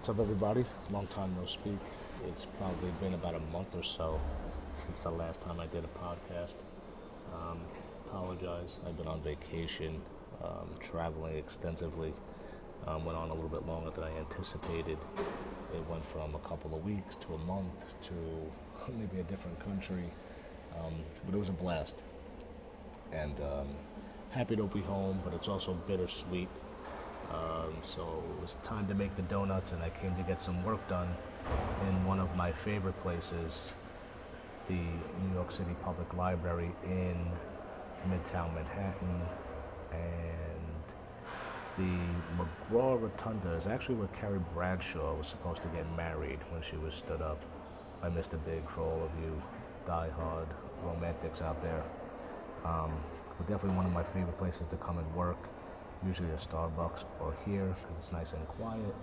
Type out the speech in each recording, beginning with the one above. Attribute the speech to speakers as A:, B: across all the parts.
A: What's up, everybody? Long time no speak. It's probably been about a month or so since the last time I did a podcast. Um, apologize. I've been on vacation, um, traveling extensively. Um, went on a little bit longer than I anticipated. It went from a couple of weeks to a month to maybe a different country, um, but it was a blast. And um, happy to be home, but it's also bittersweet um, so it was time to make the donuts, and I came to get some work done in one of my favorite places, the New York City Public Library in Midtown Manhattan. And the McGraw Rotunda is actually where Carrie Bradshaw was supposed to get married when she was stood up by Mr. Big for all of you die-hard romantics out there. Um, definitely one of my favorite places to come and work usually a Starbucks or here because it's nice and quiet.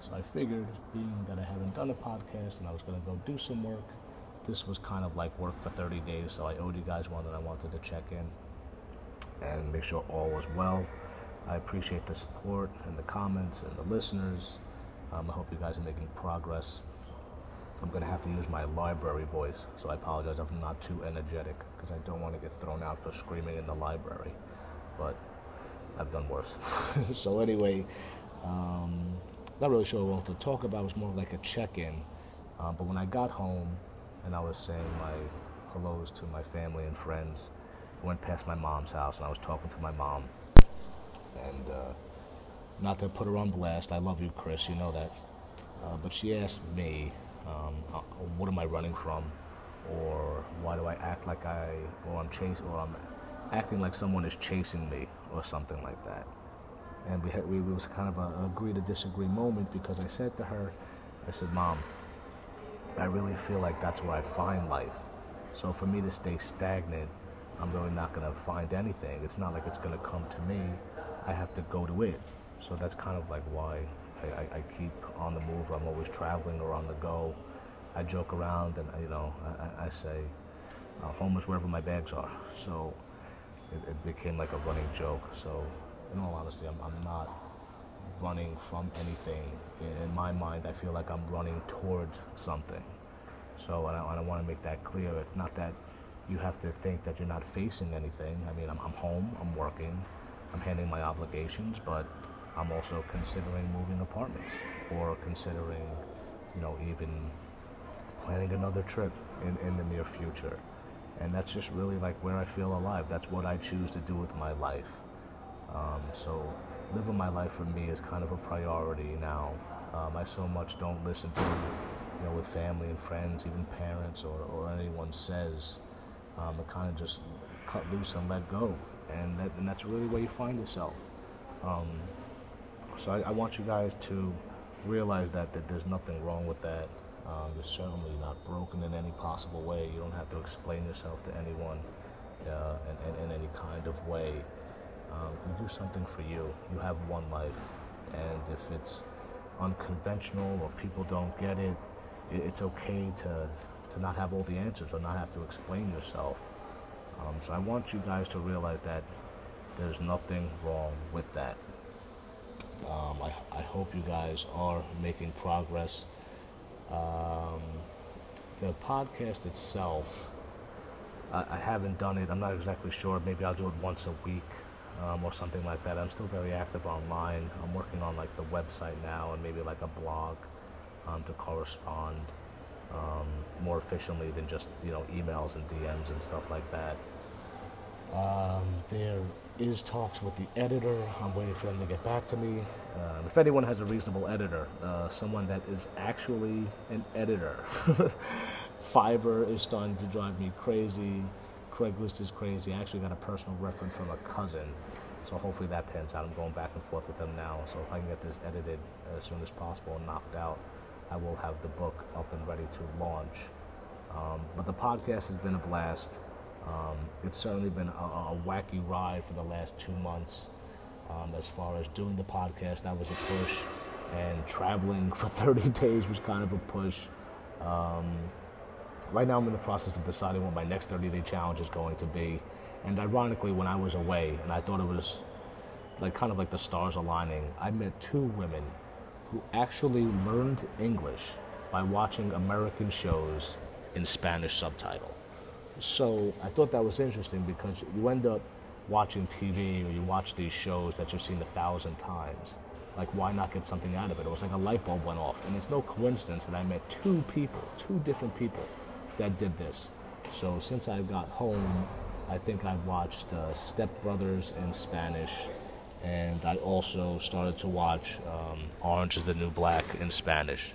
A: So I figured, being that I haven't done a podcast and I was going to go do some work, this was kind of like work for 30 days. So I owed you guys one and I wanted to check in and make sure all was well. I appreciate the support and the comments and the listeners. Um, I hope you guys are making progress. I'm going to have to use my library voice, so I apologize if I'm not too energetic because I don't want to get thrown out for screaming in the library. But I've done worse. so anyway, um, not really sure what to talk about. It was more like a check-in. Um, but when I got home and I was saying my hellos to my family and friends, I went past my mom's house and I was talking to my mom. And uh, not to put her on blast, I love you, Chris. You know that. Uh, but she asked me, um, uh, "What am I running from?" Or why do I act like I, or I'm chasing, or I'm acting like someone is chasing me or something like that. And we had, we, was kind of a, agree to disagree moment because I said to her, I said, Mom, I really feel like that's where I find life. So for me to stay stagnant, I'm really not going to find anything. It's not like it's going to come to me. I have to go to it. So that's kind of like why I, I, I keep on the move. I'm always traveling or on the go. I joke around and you know I, I say, uh, home is wherever my bags are. So it, it, became like a running joke. So, in all honesty, I'm, I'm not running from anything. In, my mind, I feel like I'm running towards something. So, and I, I want to make that clear. It's not that you have to think that you're not facing anything. I mean, I'm, I'm home, I'm working, I'm handling my obligations, but I'm also considering moving apartments or considering, you know, even planning another trip in, in the near future. And that's just really like where I feel alive. That's what I choose to do with my life. Um, so living my life for me is kind of a priority now. Um, I so much don't listen to, you know, with family and friends, even parents or, or anyone says. Um, I kind of just cut loose and let go. And, that, and that's really where you find yourself. Um, so I, I want you guys to realize that, that there's nothing wrong with that. Um, you're certainly not broken in any possible way. You don't have to explain yourself to anyone uh, in, in, in, any kind of way. Um, you do something for you. You have one life, and if it's unconventional or people don't get it, it it's okay to to not have all the answers or not have to explain yourself. Um, so I want you guys to realize that there's nothing wrong with that. Um, I, I hope you guys are making progress um, the podcast itself, I, I, haven't done it. I'm not exactly sure. Maybe I'll do it once a week um, or something like that. I'm still very active online. I'm working on like the website now and maybe like a blog um, to correspond um, more efficiently than just you know emails and DMs and stuff like that. Um, there is talks with the editor. I'm waiting for them to get back to me. Um, if anyone has a reasonable editor, uh, someone that is actually an editor, Fiverr is starting to drive me crazy. Craigslist is crazy. I actually got a personal reference from a cousin, so hopefully that pans out. I'm going back and forth with them now. So if I can get this edited as soon as possible and knocked out, I will have the book up and ready to launch. Um, but the podcast has been a blast. Um, it's certainly been a, a, wacky ride for the last two months. Um, as far as doing the podcast, that was a push, and traveling for 30 days was kind of a push. Um, right now, I'm in the process of deciding what my next 30 day challenge is going to be. And ironically, when I was away, and I thought it was like kind of like the stars aligning, I met two women who actually learned English by watching American shows in Spanish subtitle. So I thought that was interesting because you end up watching TV or you watch these shows that you've seen a thousand times. Like, why not get something out of it? It was like a light bulb went off. And it's no coincidence that I met two people, two different people that did this. So since I got home, I think I watched uh, Step Brothers in Spanish, and I also started to watch um, Orange is the New Black in Spanish.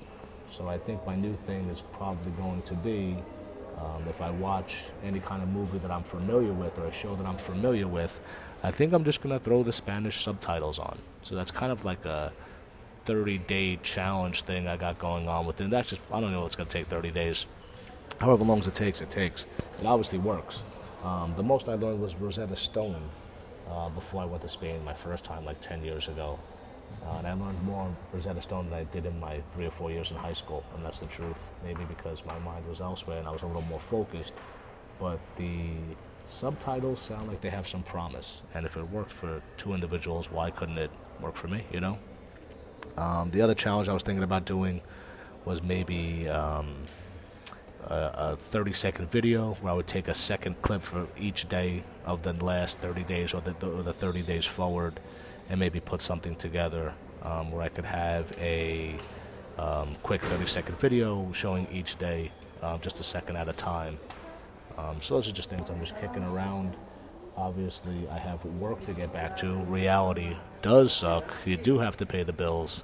A: So I think my new thing is probably going to be um, if I watch any kind of movie that I'm familiar with or a show that I'm familiar with, I think I'm just going to throw the Spanish subtitles on. So that's kind of like a 30 day challenge thing I got going on with it. And that's just, I don't know it's going to take 30 days. However long it takes, it takes. It obviously works. Um, the most I learned was Rosetta Stone uh, before I went to Spain my first time, like 10 years ago. Uh, and I learned more Rosetta Stone than I did in my three or four years in high school, and that's the truth. Maybe because my mind was elsewhere and I was a little more focused. But the subtitles sound like they have some promise, and if it worked for two individuals, why couldn't it work for me? You know. Um, the other challenge I was thinking about doing was maybe um, a, a 30 second video where I would take a second clip for each day of the last 30 days or the, or the 30 days forward and maybe put something together um, where I could have a um, quick 30 second video showing each day, uh, just a second at a time. Um, so those are just things I'm just kicking around. Obviously, I have work to get back to. Reality does suck. You do have to pay the bills.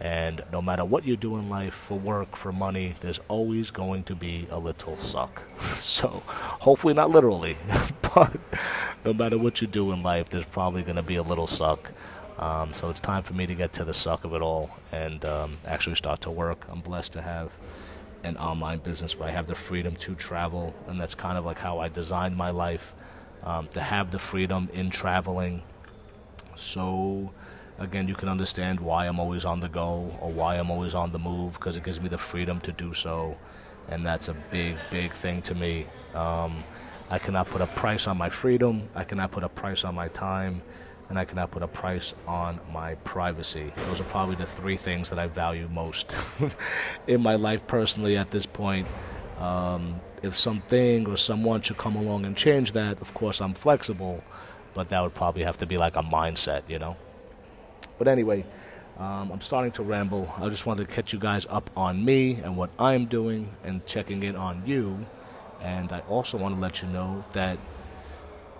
A: And no matter what you do in life, for work, for money, there's always going to be a little suck. so, hopefully, not literally, but no matter what you do in life, there's probably going to be a little suck. Um, so, it's time for me to get to the suck of it all and um, actually start to work. I'm blessed to have an online business where I have the freedom to travel, and that's kind of like how I designed my life um, to have the freedom in traveling. So, again, you can understand why I'm always on the go or why I'm always on the move because it gives me the freedom to do so. And that's a big, big thing to me. Um, I cannot put a price on my freedom, I cannot put a price on my time, and I cannot put a price on my privacy. Those are probably the three things that I value most in my life personally at this point. Um, if something or someone should come along and change that, of course I'm flexible, but that would probably have to be like a mindset, you know? But anyway, um, I'm starting to ramble. I just wanted to catch you guys up on me and what I'm doing and checking in on you. And I also want to let you know that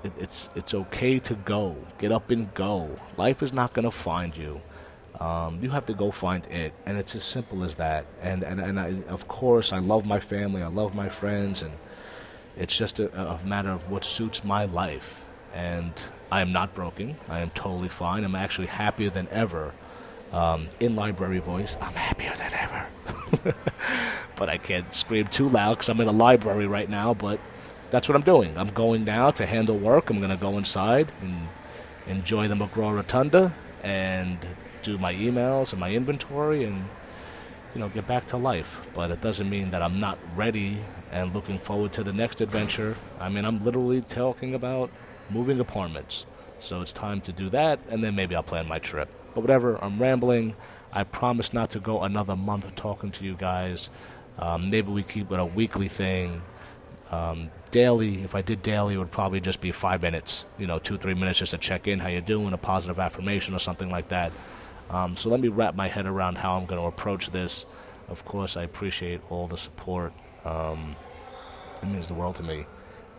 A: it, it's it's okay to go. Get up and go. Life is not going to find you. Um, you have to go find it, and it's as simple as that. And and and I, of course, I love my family. I love my friends, and it's just a, a matter of what suits my life. And I am not broken. I am totally fine. I'm actually happier than ever. Um, in library voice, I'm happier than ever. but I can't scream too loud because I'm in a library right now. But that's what I'm doing. I'm going now to handle work. I'm going to go inside and enjoy the McGraw Rotunda and do my emails and my inventory and you know get back to life. But it doesn't mean that I'm not ready and looking forward to the next adventure. I mean, I'm literally talking about moving apartments. So it's time to do that, and then maybe I'll plan my trip. But whatever, I'm rambling. I promise not to go another month talking to you guys. Um, maybe we keep it a weekly thing. Um, daily, if I did daily, it would probably just be five minutes, you know, two, three minutes just to check in, how you're doing, a positive affirmation or something like that. Um, so let me wrap my head around how I'm going to approach this. Of course, I appreciate all the support. Um, it means the world to me.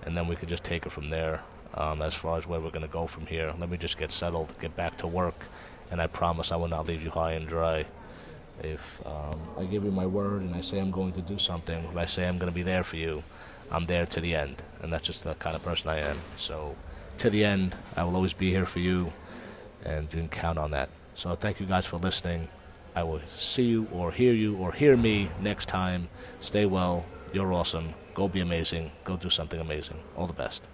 A: And then we could just take it from there um, as far as where we're going to go from here. Let me just get settled, get back to work, and I promise I will not leave you high and dry. If um, I give you my word and I say I'm going to do something, if I say I'm going to be there for you, I'm there to the end. And that's just the kind of person I am. So, to the end, I will always be here for you, and you can count on that. So, thank you guys for listening. I will see you or hear you or hear me next time. Stay well. You're awesome. Go be amazing. Go do something amazing. All the best.